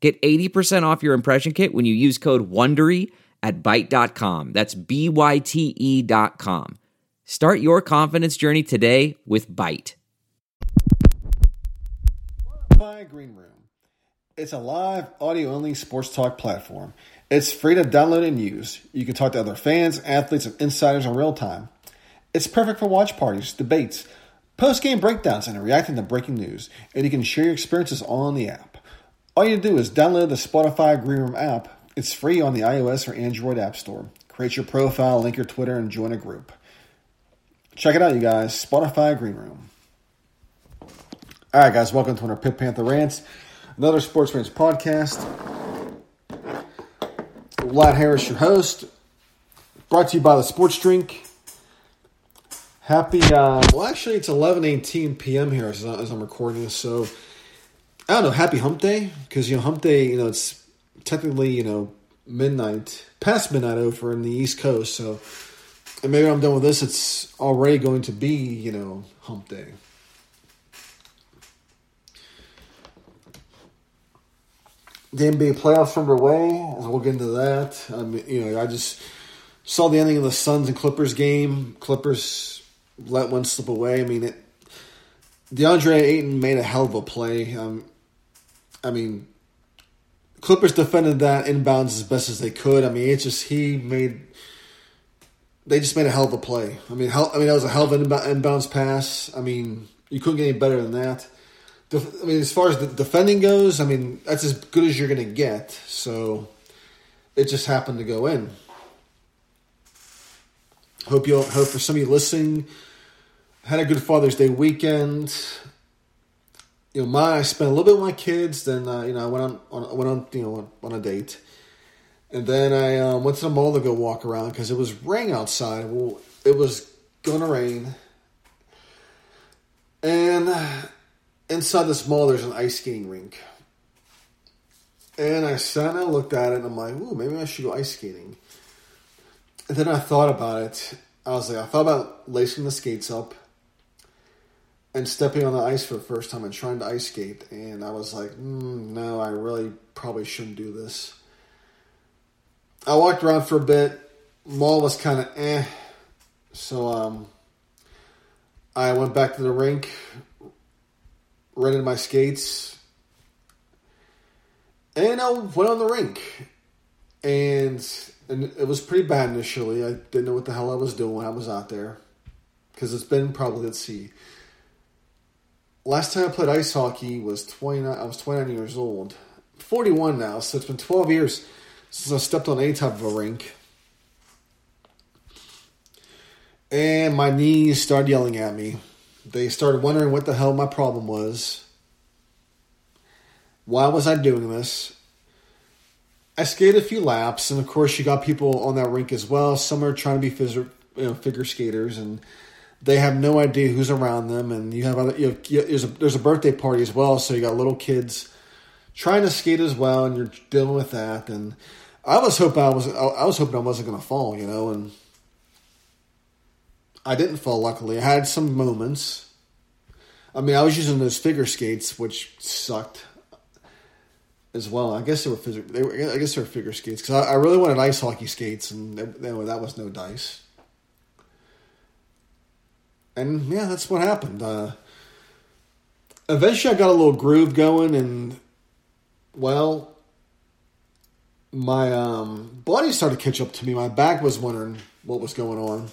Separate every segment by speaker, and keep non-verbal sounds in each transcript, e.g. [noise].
Speaker 1: Get 80% off your impression kit when you use code WONDERY at Byte.com. That's B-Y-T-E dot com. Start your confidence journey today with Byte.
Speaker 2: Spotify Green Room. It's a live, audio-only sports talk platform. It's free to download and use. You can talk to other fans, athletes, and insiders in real time. It's perfect for watch parties, debates, post-game breakdowns, and reacting to breaking news. And you can share your experiences all on the app. All you do is download the Spotify Green Room app. It's free on the iOS or Android App Store. Create your profile, link your Twitter, and join a group. Check it out, you guys. Spotify Green Room. All right, guys, welcome to another Pitt Panther Rants, another Sports Rants podcast. Vlad Harris, your host. Brought to you by the Sports Drink. Happy, uh, well, actually, it's 11 18 p.m. here as, as I'm recording this, so I don't know, happy hump day, because, you know, hump day, you know, it's technically, you know, midnight, past midnight over in the East Coast, so and maybe I'm done with this, it's already going to be, you know, hump day. The NBA playoffs are underway, as we'll get into that. I mean, you know, I just saw the ending of the Suns and Clippers game. Clippers let one slip away. I mean, it, DeAndre Ayton made a hell of a play. Um, I mean, Clippers defended that inbounds as best as they could. I mean, it's just he made. They just made a hell of a play. I mean, hell, I mean that was a hell of an inbounds pass. I mean, you couldn't get any better than that. I mean, as far as the defending goes, I mean that's as good as you're to get. So it just happened to go in. Hope you hope for some of you listening had a good Father's Day weekend. You know, my I spent a little bit with my kids. Then uh, you know I went on, on went on you know on a date, and then I um, went to the mall to go walk around because it was raining outside. Well, it was to rain, and inside this mall there's an ice skating rink. And I sat and I looked at it and I'm like, ooh, maybe I should go ice skating. And then I thought about it. I was like, I thought about lacing the skates up and stepping on the ice for the first time and trying to ice skate. And I was like, mm, no, I really probably shouldn't do this. I walked around for a bit. Mall was kind of eh. So um, I went back to the rink, rented my skates, and I went on the rink. And, and it was pretty bad initially. I didn't know what the hell I was doing when I was out there. Because it's been probably, let's see, last time I played ice hockey was 29, I was 29 years old. 41 now, so it's been 12 years since I stepped on any type of a rink. And my knees started yelling at me. They started wondering what the hell my problem was. Why was I doing this? I skated a few laps, and of course, you got people on that rink as well. Some are trying to be figure, you know, figure skaters, and they have no idea who's around them. And you have other, you have, there's a there's a birthday party as well, so you got little kids trying to skate as well, and you're dealing with that. And I was hoping I was I was hoping I wasn't going to fall, you know, and I didn't fall. Luckily, I had some moments. I mean, I was using those figure skates, which sucked as well. I guess they were, physical. they were I guess they were figure skates because I, I, really wanted ice hockey skates, and they, that was no dice. And yeah, that's what happened. Uh, eventually, I got a little groove going, and well, my um, body started to catch up to me. My back was wondering what was going on.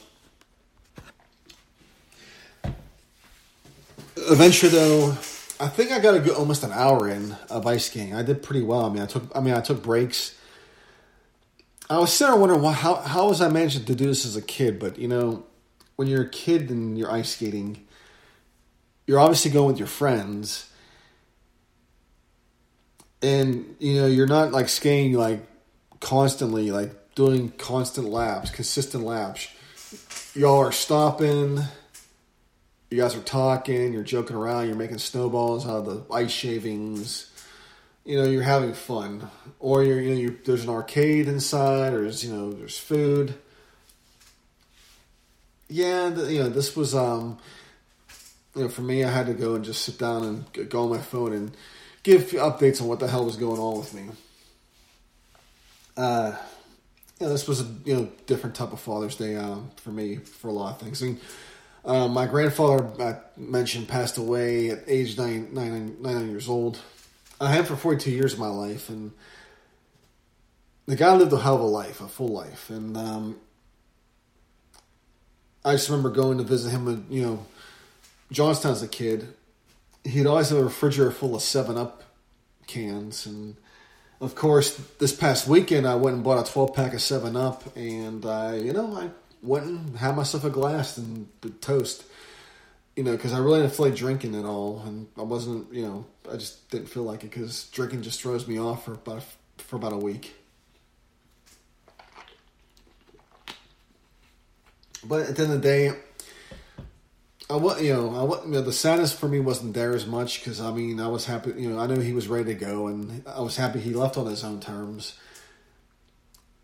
Speaker 2: Eventually, though, I think I got a good almost an hour in of ice skating. I did pretty well. I mean, I took I mean I took breaks. I was sitting there wondering why, how how was I managing to do this as a kid? But you know, when you're a kid and you're ice skating, you're obviously going with your friends, and you know you're not like skating like constantly, like doing constant laps, consistent laps. Y'all are stopping. You guys are talking. You're joking around. You're making snowballs out of the ice shavings. You know, you're having fun, or you're you know you there's an arcade inside, or there's you know there's food. Yeah, you know this was um, you know for me I had to go and just sit down and go on my phone and give updates on what the hell was going on with me. Uh, yeah, this was a you know different type of Father's Day um, for me for a lot of things. Uh, my grandfather I mentioned passed away at age nine, nine, nine years old. I had for 42 years of my life, and the guy lived a hell of a life, a full life. And um, I just remember going to visit him in, you know, Johnstown as a kid. He'd always have a refrigerator full of 7 Up cans. And of course, this past weekend, I went and bought a 12 pack of 7 Up, and I, you know, I went and had myself a glass and toast you know, because I really didn't feel like drinking at all, and I wasn't, you know, I just didn't feel like it because drinking just throws me off for about for about a week. But at the end of the day, I was, you know, I was, you know, the sadness for me wasn't there as much because I mean, I was happy, you know, I knew he was ready to go, and I was happy he left on his own terms.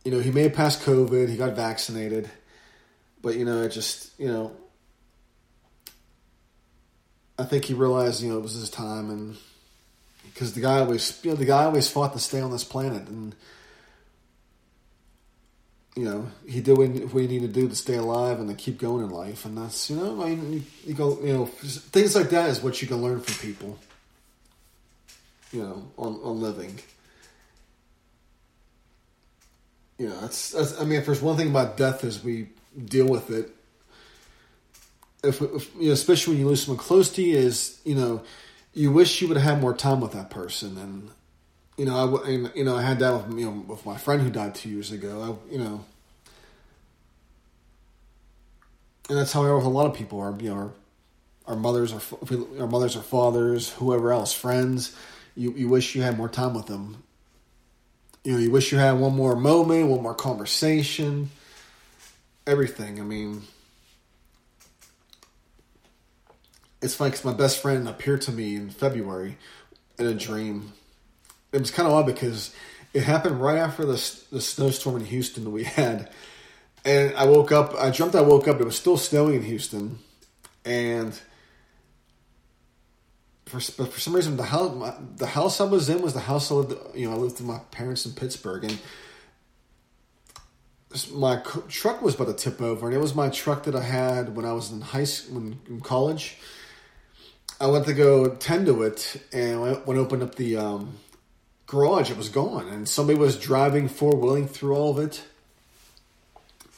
Speaker 2: You know, he may have passed COVID, he got vaccinated, but you know, it just, you know, I think he realized, you know, it was his time, and because the guy always, you know, the guy always fought to stay on this planet, and you know, he did what he needed to do to stay alive and to keep going in life, and that's, you know, I mean, you, you go, you know, things like that is what you can learn from people, you know, on on living. You know, that's, that's I mean, if there's one thing about death is we deal with it. If, if you know, especially when you lose someone close to you, is you know, you wish you would have had more time with that person, and you know, I you know, I had that with you know with my friend who died two years ago. I, you know, and that's how I are with a lot of people. Our you know, our, our mothers are our mothers or fathers, whoever else, friends. You you wish you had more time with them. You know, you wish you had one more moment, one more conversation, everything. I mean it's funny because my best friend appeared to me in February in a dream. It was kind of odd because it happened right after the the snowstorm in Houston that we had, and I woke up. I dreamt I woke up. It was still snowing in Houston, and for for some reason the house my, the house I was in was the house I lived. You know, I lived with my parents in Pittsburgh, and my truck was about to tip over, and it was my truck that I had when I was in high school, in college I went to go tend to it, and when I opened up the um, garage, it was gone, and somebody was driving four wheeling through all of it.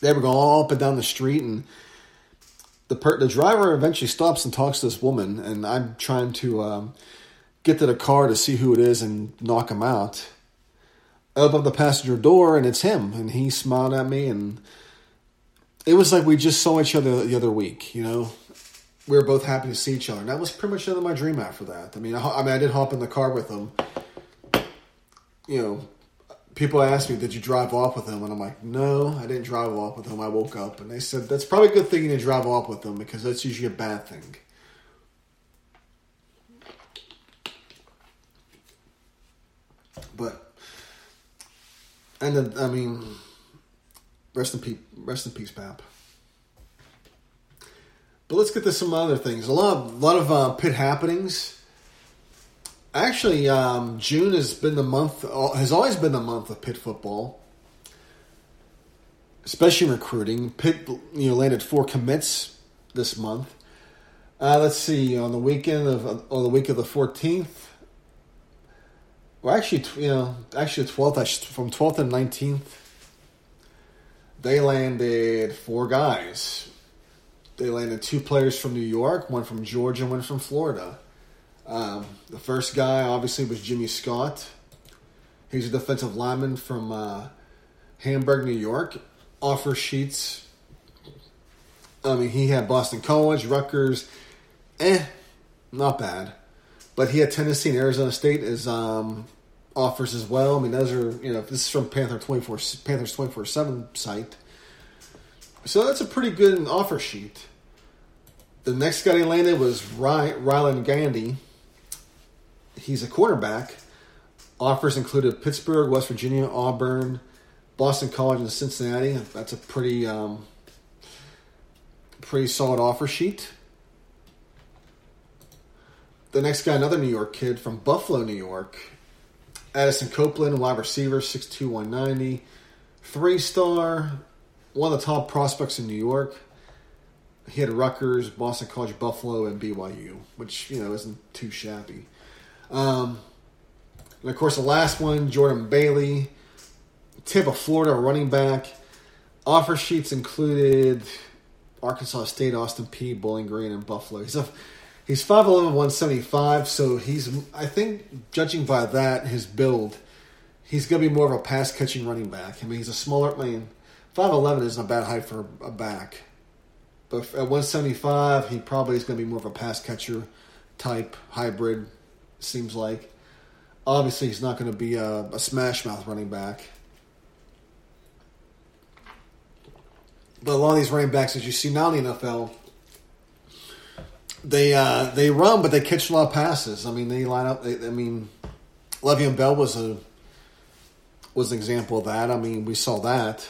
Speaker 2: They were going all up and down the street, and the per- the driver eventually stops and talks to this woman, and I'm trying to um, get to the car to see who it is and knock him out. I open the passenger door, and it's him, and he smiled at me, and it was like we just saw each other the other week, you know we were both happy to see each other. And that was pretty much my dream after that. I mean, I, I mean, I did hop in the car with him. You know, people ask me, "Did you drive off with him?" And I'm like, "No, I didn't drive off with him. I woke up." And they said, "That's probably a good thing you didn't drive off with him because that's usually a bad thing." But, and then, I mean, rest in peace, rest in peace, Pap. But let's get to some other things. A lot of, a lot of uh, Pitt happenings. Actually, um, June has been the month, has always been the month of Pitt football, especially recruiting. Pitt, you know, landed four commits this month. Uh, let's see, on the weekend of, on the week of the 14th, well, actually, you know, actually the 12th, from 12th and 19th, they landed four guys they landed two players from New York, one from Georgia, one from Florida. Um, the first guy, obviously, was Jimmy Scott. He's a defensive lineman from uh, Hamburg, New York. Offer sheets. I mean, he had Boston College, Rutgers. Eh, not bad. But he had Tennessee and Arizona State as um, offers as well. I mean, those are you know this is from Panther twenty four Panthers twenty four seven site. So that's a pretty good offer sheet. The next guy he landed was Ry- Ryland Gandy. He's a quarterback. Offers included Pittsburgh, West Virginia, Auburn, Boston College, and Cincinnati. That's a pretty um, pretty solid offer sheet. The next guy, another New York kid from Buffalo, New York. Addison Copeland, wide receiver, 6'2", 190. Three star, one of the top prospects in New York. He had Rutgers, Boston College, Buffalo, and BYU, which, you know, isn't too shabby. Um, and of course, the last one, Jordan Bailey, tip of Florida running back. Offer sheets included Arkansas State, Austin Peay, Bowling Green, and Buffalo. He's a He's 5'11", 175, so he's, I think, judging by that, his build, he's going to be more of a pass catching running back. I mean, he's a smaller, I mean, 5'11 isn't a bad height for a back. But at 175, he probably is going to be more of a pass catcher type hybrid, seems like. Obviously, he's not going to be a, a smash mouth running back. But a lot of these running backs, as you see now in the NFL, they uh, they run, but they catch a lot of passes. I mean, they line up. They, I mean, Le'Veon Bell was a was an example of that. I mean, we saw that.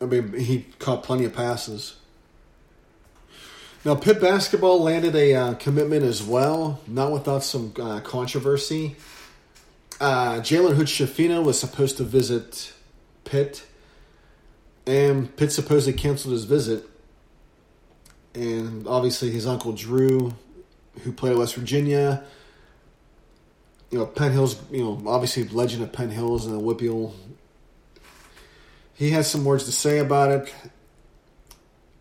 Speaker 2: I mean, he caught plenty of passes. Now, Pitt basketball landed a uh, commitment as well, not without some uh, controversy. Uh, Jalen Hood-Schifino was supposed to visit Pitt, and Pitt supposedly canceled his visit and obviously his uncle Drew, who played at West Virginia. You know, Penn Hills, you know, obviously legend of Penn Hills and WPIAL. He has some words to say about it.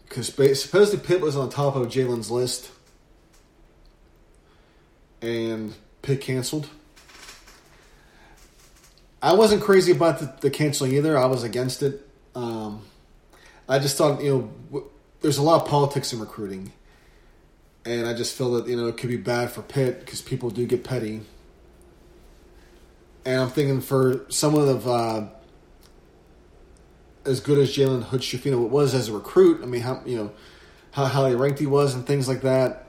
Speaker 2: Because supposedly Pitt was on top of Jalen's list. And Pitt canceled. I wasn't crazy about the, the canceling either. I was against it. Um, I just thought, you know, there's a lot of politics in recruiting, and I just feel that you know it could be bad for Pitt because people do get petty. And I'm thinking for someone of uh, as good as Jalen Hood-Schifino was as a recruit, I mean, how you know how highly ranked he was and things like that.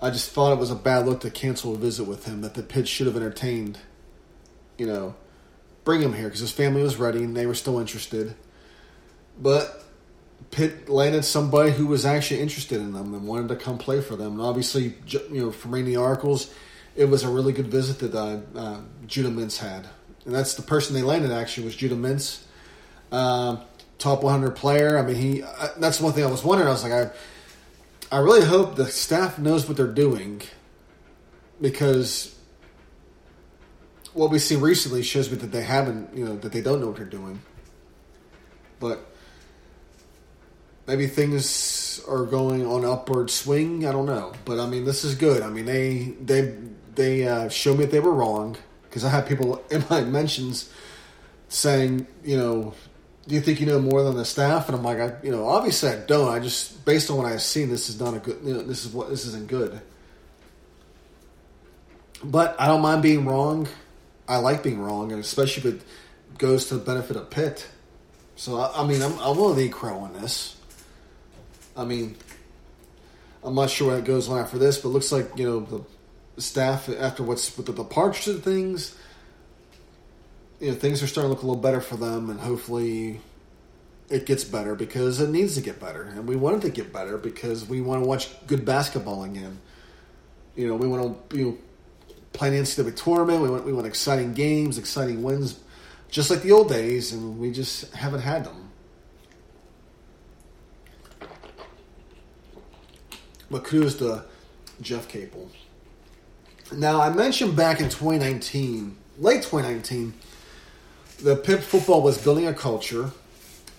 Speaker 2: I just thought it was a bad look to cancel a visit with him. That the Pitt should have entertained, you know, bring him here because his family was ready and they were still interested. But Pitt landed somebody who was actually interested in them and wanted to come play for them. And obviously, you know, from reading the articles, it was a really good visit that uh, uh, Judah Mintz had. And that's the person they landed actually was Judah Mintz, uh, top 100 player. I mean, he. Uh, that's one thing I was wondering. I was like, I, I really hope the staff knows what they're doing, because what we see recently shows me that they haven't, you know, that they don't know what they're doing. But maybe things are going on upward swing. I don't know, but I mean, this is good. I mean, they they they uh, me that they were wrong because I had people in my [laughs] mentions saying, you know, do you think you know more than the staff? And I'm like, I, you know, obviously I don't. I just based on what I've seen, this is not a good. You know, this is what this isn't good. But I don't mind being wrong. I like being wrong, and especially if it goes to the benefit of Pitt. So I, I mean, I'm, I'm willing to eat crow on this. I mean, I'm not sure what goes on after this, but looks like you know the staff after what's with the departure things. You know, things are starting to look a little better for them, and hopefully, it gets better because it needs to get better, and we want it to get better because we want to watch good basketball again. You know, we want to you know, play an NCAA tournament. We want we want exciting games, exciting wins, just like the old days, and we just haven't had them. but kudos to Jeff Capel. Now, I mentioned back in 2019, late 2019, the Pitt football was building a culture,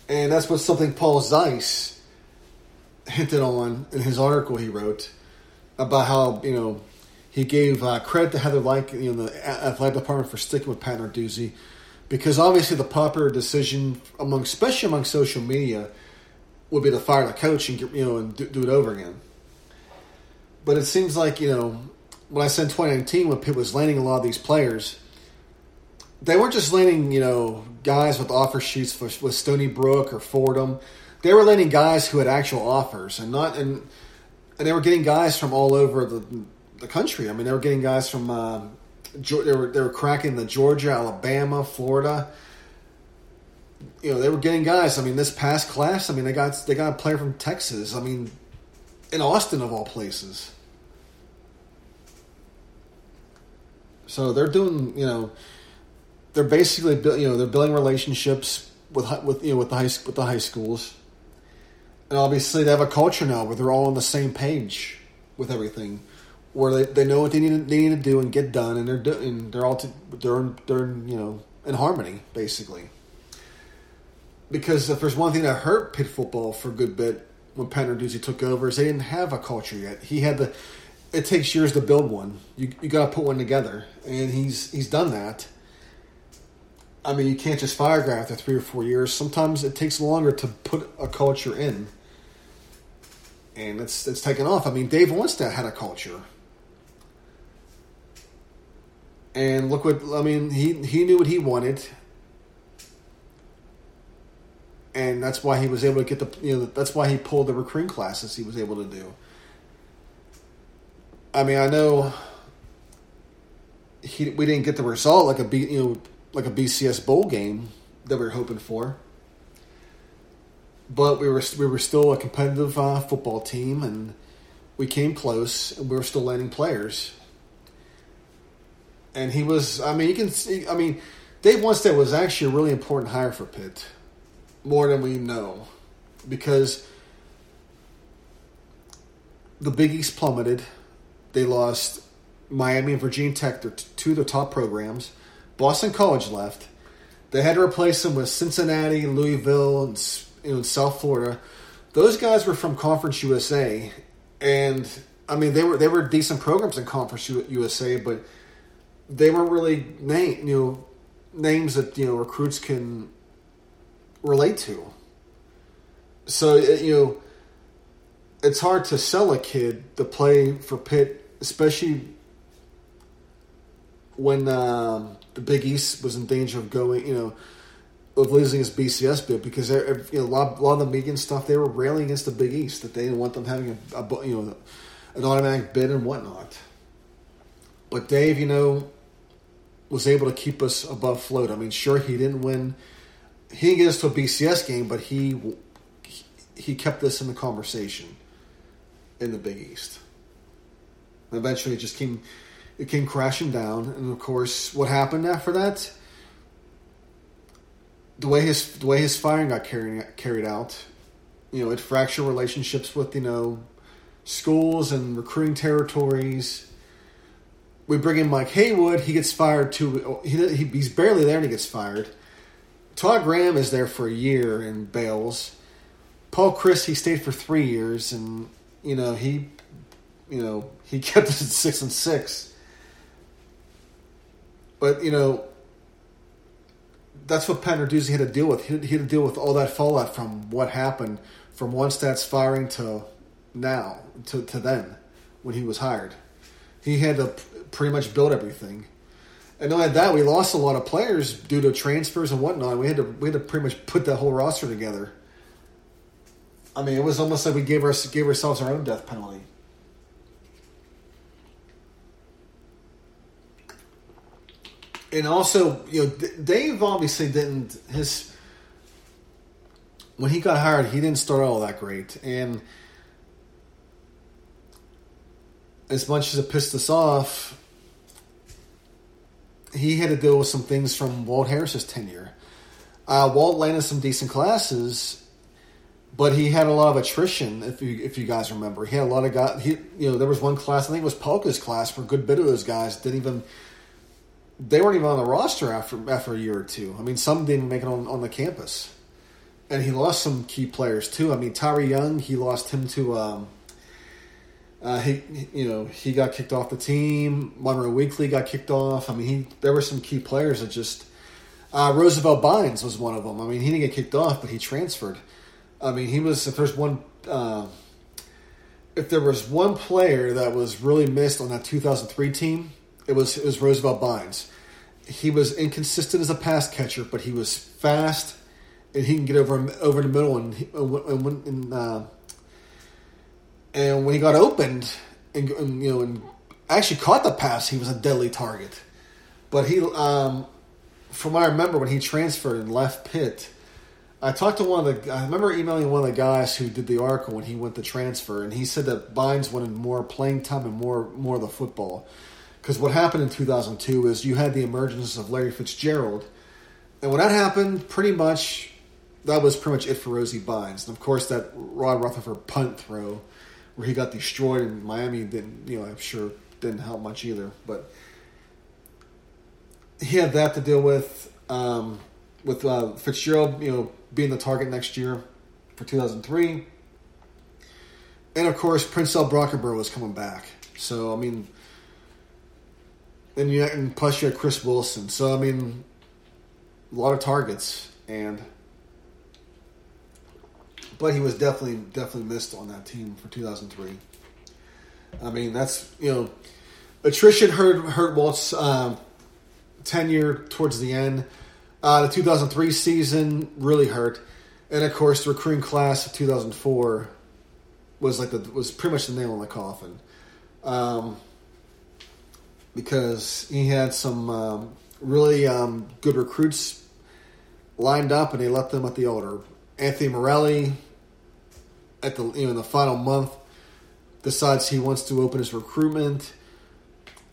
Speaker 2: and that's what something Paul Zeise hinted on in his article he wrote about how, you know, he gave uh, credit to Heather Lyke you know, the athletic department for sticking with Pat Narduzzi, because obviously the popular decision among, especially among social media, would be to fire the coach and you know and do, do it over again. But it seems like, you know, when I said 2019, when Pitt was landing a lot of these players, they weren't just landing, you know, guys with offer sheets for, with Stony Brook or Fordham. They were landing guys who had actual offers, and not and and they were getting guys from all over the the country. I mean, they were getting guys from uh, they were they were cracking the Georgia, Alabama, Florida. You know, they were getting guys. I mean, this past class, I mean, they got they got a player from Texas. I mean, in Austin of all places. So they're doing, you know, they're basically, you know, they're building relationships with with you know with the high with the high schools, and obviously they have a culture now where they're all on the same page with everything, where they, they know what they need they need to do and get done, and they're doing they're all to, they're they're you know in harmony basically. Because if there's one thing that hurt Pitt football for a good bit when Pat Narduzzi took over is they didn't have a culture yet. He had the it takes years to build one. You you got to put one together, and he's he's done that. I mean, you can't just fire a guy after three or four years. Sometimes it takes longer to put a culture in, and it's it's taken off. I mean, Dave Wannstedt had a culture, and look what I mean. He he knew what he wanted, and that's why he was able to get the you know that's why he pulled the recruiting classes he was able to do. I mean, I know he we didn't get the result like a B, you know like a BCS bowl game that we were hoping for, but we were we were still a competitive uh, football team, and we came close, and we were still landing players. And he was, I mean, you can see, I mean, Dave Wannstedt was actually a really important hire for Pitt, more than we know, because the Big East plummeted they lost Miami and Virginia Tech, two of the top programs. Boston College left. They had to replace them with Cincinnati, Louisville, and you know, South Florida. Those guys were from Conference USA, and I mean they were they were decent programs in Conference USA, but they weren't really name you know names that you know recruits can relate to. So you know, it's hard to sell a kid to play for Pitt especially when um, the Big East was in danger of going, you know, of losing its BCS bid because you know, a, lot, a lot of the media and stuff they were railing against the Big East that they didn't want them having a, a you know an automatic bid and whatnot. But Dave, you know, was able to keep us above float. I mean, sure he didn't win, he didn't get us to a BCS game, but he he kept us in the conversation in the Big East. Eventually, it just came it came crashing down, and of course, what happened after that? The way his the way his firing got carried carried out, you know, it fractured relationships with you know schools and recruiting territories. We bring in Mike Haywood, he gets fired too. He, he he's barely there and he gets fired. Todd Graham is there for a year and bails. Paul Chryst he stayed for three years and you know he you know, he [laughs] kept us at six and six. But you know, that's what Pat Narduzzi had to deal with. He had to deal with all that fallout from what happened from Wannstedt's firing to now to, to then when he was hired. He had to pretty much build everything. And not only that, we lost a lot of players due to transfers and whatnot. We had to we had to pretty much put that whole roster together. I mean, it was almost like we gave our gave ourselves our own death penalty. And also, you know, Dave obviously didn't his when he got hired, he didn't start all that great, and as much as it pissed us off, he had to deal with some things from Walt Harris's tenure. Uh, Walt landed some decent classes, but he had a lot of attrition. If you if you guys remember, he had a lot of guys. He you know there was one class I think it was Polka's class where a good bit of those guys didn't even they weren't even on the roster after after a year or two. I mean, some didn't make it on, on the campus, and he lost some key players too. I mean, Tyree Young, he lost him to. Um, uh, he, you know, he got kicked off the team. Monroe Weekly got kicked off. I mean, he there were some key players that just. Uh, Roosevelt Bynes was one of them. I mean, he didn't get kicked off, but he transferred. I mean, he was if there's one. Uh, if there was one player that was really missed on that 2003 team, it was it was Roosevelt Bynes. He was inconsistent as a pass catcher, but he was fast and he can get over over the middle. And, and when and, uh, and when he got opened and, and, you know and actually caught the pass, he was a deadly target. But he, um, from what I remember, when he transferred and left Pitt I talked to one of the. I remember emailing one of the guys who did the article when he went to transfer, and he said that Bynes wanted more playing time and more more of the football. Because what happened in 2002 is you had the emergence of Larry Fitzgerald, and when that happened, pretty much that was pretty much it for Rosie Bynes. And of course, that Rod Rutherford punt throw where he got destroyed in Miami didn't, you know, I'm sure didn't help much either. But he had that to deal with. Um, with uh, Fitzgerald, you know, being the target next year for 2003. And of course, Princell Brockenbrough was coming back. So, I mean, and, you, and plus you had Chris Wilson. So, I mean, a lot of targets. And, but he was definitely, definitely missed on that team for 2003. I mean, that's, you know, attrition hurt, hurt Walt's uh, tenure towards the end. Uh, the 2003 season really hurt, and of course, the recruiting class of 2004 was like the was pretty much the nail in the coffin, um, because he had some um, really um, good recruits lined up, and he left them at the altar. Anthony Morelli, at the you know in the final month, decides he wants to open his recruitment.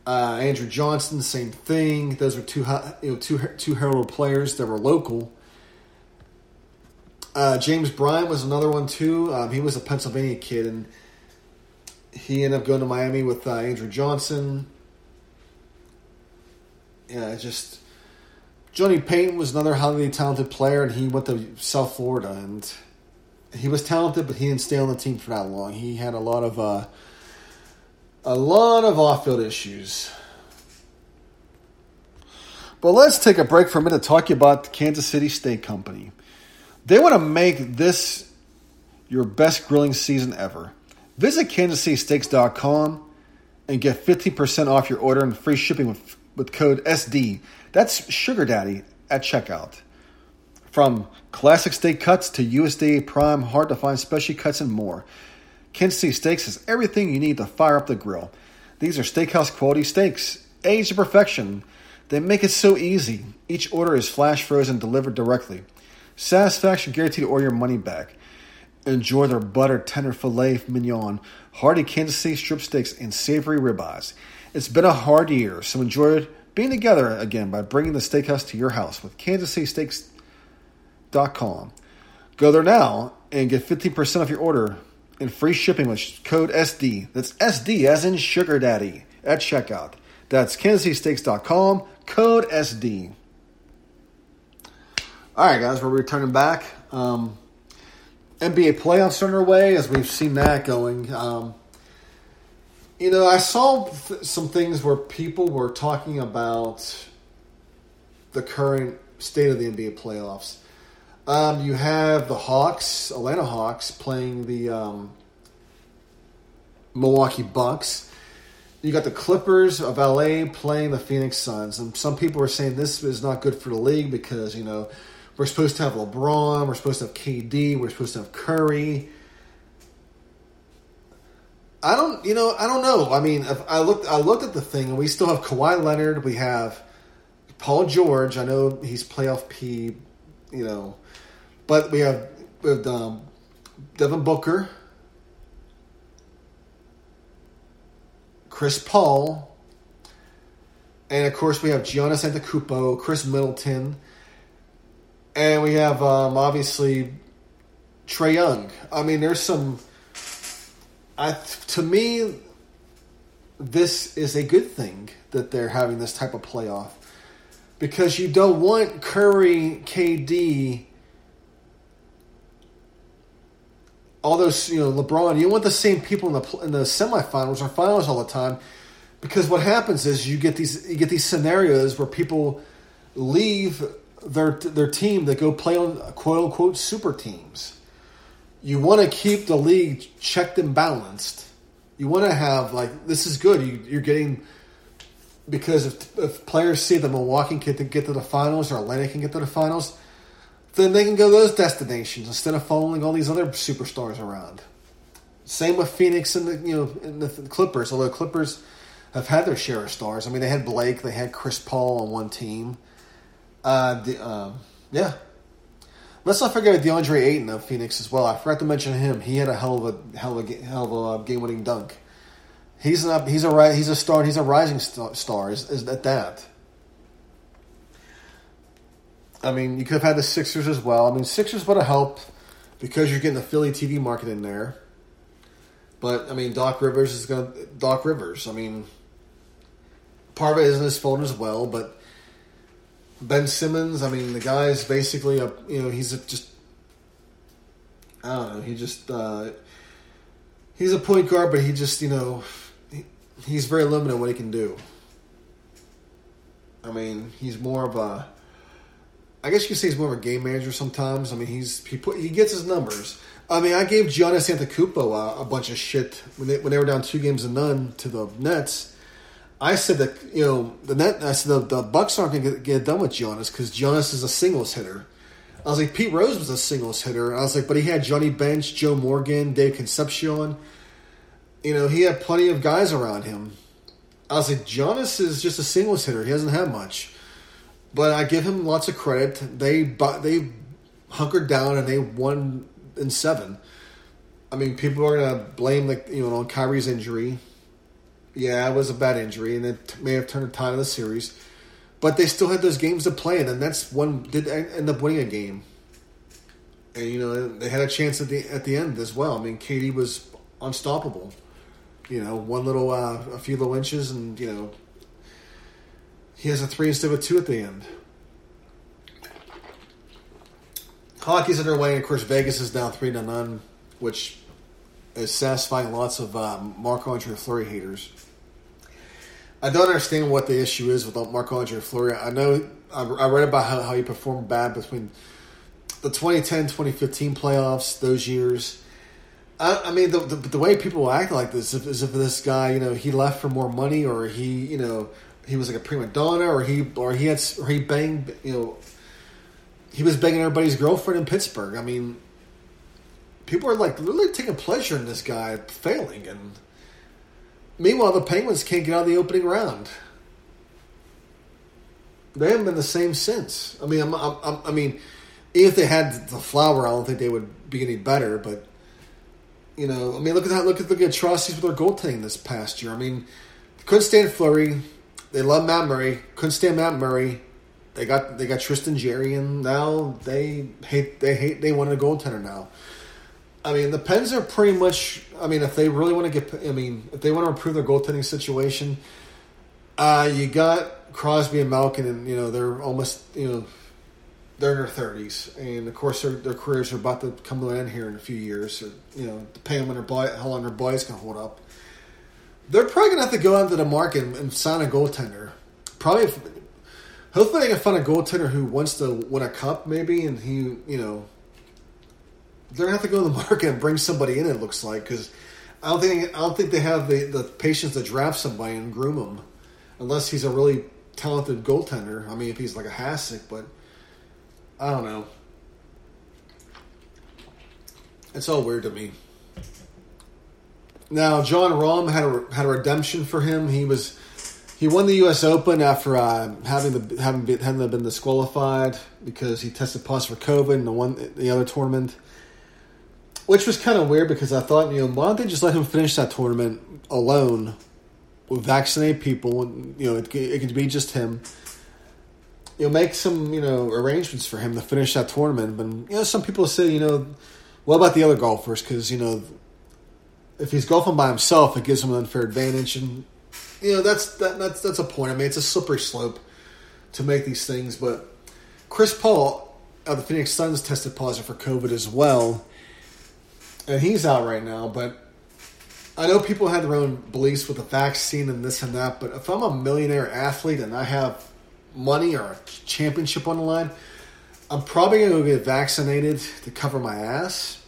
Speaker 2: Uh, Andrew Johnson, same thing. Those were two you know two two heralded players that were local. Uh, James Bryan was another one too. Um, he was a Pennsylvania kid, and he ended up going to Miami with uh, Andrew Johnson. Yeah, just Johnny Payton was another highly talented player, and he went to South Florida, and he was talented, but he didn't stay on the team for that long. He had a lot of uh, a lot of off field issues. But let's take a break for a minute to talk about the Kansas City Steak Company. They want to make this your best grilling season ever. Visit kansascitysteaks.com and get 15% off your order and free shipping with, with code SD. That's Sugar Daddy at checkout. From classic steak cuts to USDA prime, hard to find specialty cuts, and more. Kansas City Steaks has everything you need to fire up the grill. These are steakhouse quality steaks, aged to perfection. They make it so easy. Each order is flash frozen delivered directly. Satisfaction guaranteed or your money back. Enjoy their buttered tender filet mignon, hearty Kansas City strip steaks, and savory ribeyes. It's been a hard year, so enjoy being together again by bringing the steakhouse to your house with KansasCitySteaks.com. Go there now and get 15% off your order and free shipping with code SD. That's SD as in Sugar Daddy at checkout. That's KansasCitySteaks.com, code SD. All right, guys, we're returning back. Um, NBA playoffs are underway as we've seen that going. Um, you know, I saw th- some things where people were talking about the current state of the NBA playoffs. Um, you have the Hawks, Atlanta Hawks, playing the um, Milwaukee Bucks. You got the Clippers of LA playing the Phoenix Suns, and some people are saying this is not good for the league because you know we're supposed to have LeBron, we're supposed to have KD, we're supposed to have Curry. I don't, you know, I don't know. I mean, I looked, I looked at the thing, and we still have Kawhi Leonard. We have Paul George. I know he's playoff P, you know, but we have with um, Devin Booker, Chris Paul, and of course we have Giannis Antetokounmpo, Khris Middleton, and we have um, obviously Trae Young. I mean, there's some. I to me, this is a good thing that they're having this type of playoff because you don't want Curry, KD all those you know LeBron. You don't want the same people in the in the semifinals or finals all the time, because what happens is you get these you get these scenarios where people leave their their team that go play on quote unquote super teams. You want to keep the league checked and balanced, You want to have like this is good. You, you're getting because if, if players see that Milwaukee can get to the finals or Atlanta can get to the finals, then they can go those destinations instead of following all these other superstars around. Same with Phoenix and the you know the Clippers. Although Clippers have had their share of stars. I mean, they had Blake, they had Chris Paul on one team. Uh, the, uh, yeah. Let's not forget DeAndre Ayton of Phoenix as well. I forgot to mention him. He had a hell of a hell of a hell of a uh, game winning dunk. He's an he's a he's a star. He's a rising star. Is, is at that. I mean, you could have had the Sixers as well. I mean, Sixers would have helped because you're getting the Philly TV market in there. But I mean, Doc Rivers is going to Doc Rivers. I mean, it isn't his fault as well, but Ben Simmons. I mean, the guy is basically a you know he's a just I don't know. He just uh, he's a point guard, but he just you know he, he's very limited what he can do. I mean, he's more of a I guess you could say he's more of a game manager sometimes. I mean, he's he put he gets his numbers. I mean, I gave Giannis Antetokounmpo a, a bunch of shit when they when they were down two games to none to the Nets. I said that you know the net. I said the, the Bucks aren't going to get done with Giannis because Giannis is a singles hitter. I was like Pete Rose was a singles hitter. I was like, but he had Johnny Bench, Joe Morgan, Dave Concepcion. You know, he had plenty of guys around him. I was like, Giannis is just a singles hitter. He doesn't have much but I give him lots of credit. They they hunkered down and they won in seven. I mean, people are gonna blame like you know on Kyrie's injury. Yeah, it was a bad injury, and it may have turned the tide of the series. But they still had those games to play, and then that's one did end up winning a game. And you know they had a chance at the at the end as well. I mean, KD was unstoppable. You know, one little uh, a few little inches, and you know he has a three instead of a two at the end. Hockey's underway, and of course, Vegas is now three to none, which is satisfying lots of um, Marc Andre Fleury haters. I don't understand what the issue is with Marc Andre Fleury. I know I, read about how, how he performed bad between the 2010 2015 playoffs, those years. I, I mean, the, the, the way people act like this is if this guy, you know, he left for more money or he, you know, he was like a prima donna, or he or he had or he banged you know he was banging everybody's girlfriend in Pittsburgh. I mean, people are like really taking pleasure in this guy failing, and meanwhile the Penguins can't get out of the opening round. They haven't been the same since. I mean, I'm, I'm, i mean, if they had the flower, I don't think they would be any better. But you know, I mean, look at that. Look at the atrocities with their goaltending this past year. I mean, couldn't stand Fleury. They love Matt Murray. Couldn't stand Matt Murray. They got they got Tristan Jarry, and now they hate they hate they want a goaltender now. I mean, the Pens are pretty much. I mean, if they really want to get, I mean, if they want to improve their goaltending situation, uh, you got Crosby and Malkin, and you know they're almost you know they're in their thirties, and of course their, their careers are about to come to an end here in a few years. So, you know, depending on their how long their boys can hold up they're probably gonna have to go out to the market and, and sign a goaltender. Probably, if, hopefully, they can find a goaltender who wants to win a cup, maybe, and he, you know, they're gonna have to go to the [laughs] market and bring somebody in. It looks like because I don't think I don't think they have the the patience to draft somebody and groom him, unless he's a really talented goaltender. I mean, if he's like a Hasek, but I don't know. It's all weird to me. Now, Jon Rahm had a had a redemption for him. He was he won the U.S. Open after uh, having the having been, having been disqualified because he tested positive for COVID in the one the other tournament, which was kind of weird because I thought you know why don't they just let him finish that tournament alone, with vaccinated people you know it, it could be just him. You know, make some you know arrangements for him to finish that tournament. But you know, some people say you know, what about the other golfers? Because you know if he's golfing by himself, it gives him an unfair advantage, and you know that's that, that's that's a point. I mean, it's a slippery slope to make these things, but Chris Paul of the Phoenix Suns tested positive for COVID as well, and he's out right now. But I know people have their own beliefs with the vaccine and this and that, but if I'm a millionaire athlete and I have money or a championship on the line, I'm probably going to go get vaccinated to cover my ass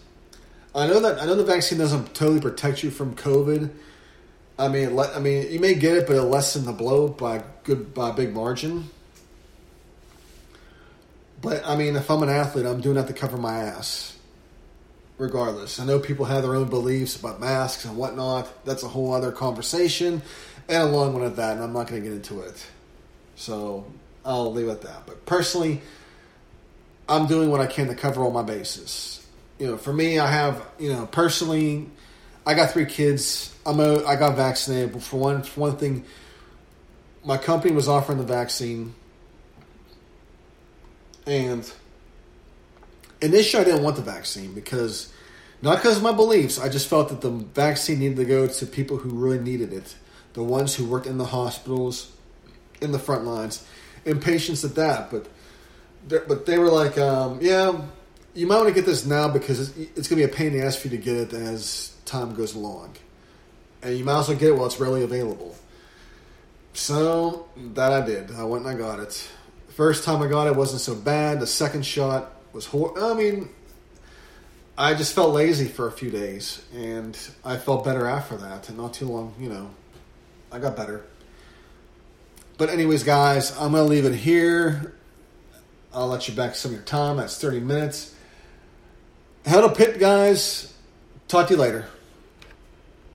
Speaker 2: I know that I know the vaccine doesn't totally protect you from COVID, I mean, I mean, you may get it, but it'll lessen the blow by good by a big margin. But I mean, if I'm an athlete, I'm doing that to cover my ass. Regardless, I know people have their own beliefs about masks and whatnot. That's a whole other conversation, and a long one at that. And I'm not going to get into it. So I'll leave it at that. But personally, I'm doing what I can to cover all my bases. You know, for me, I have you know personally, I got three kids. I'm a, I got vaccinated. But for one, for one thing, my company was offering the vaccine and initially, I didn't want the vaccine because not because of my beliefs. I just felt that the vaccine needed to go to people who really needed it, the ones who worked in the hospitals, in the front lines, and patients at that. But but they were like, um, yeah, you might want to get this now because it's, it's going to be a pain in the ass for you to get it as time goes along, and you might well get it while it's readily available. So that I did. I went and I got it. First time I got it wasn't so bad. The second shot was hor- I mean, I just felt lazy for a few days, and I felt better after that. And not too long, you know, I got better. But anyways, guys, I'm gonna leave it here. I'll let you back some of your time. That's 30 minutes. Head to Pitt, guys. Talk to you later.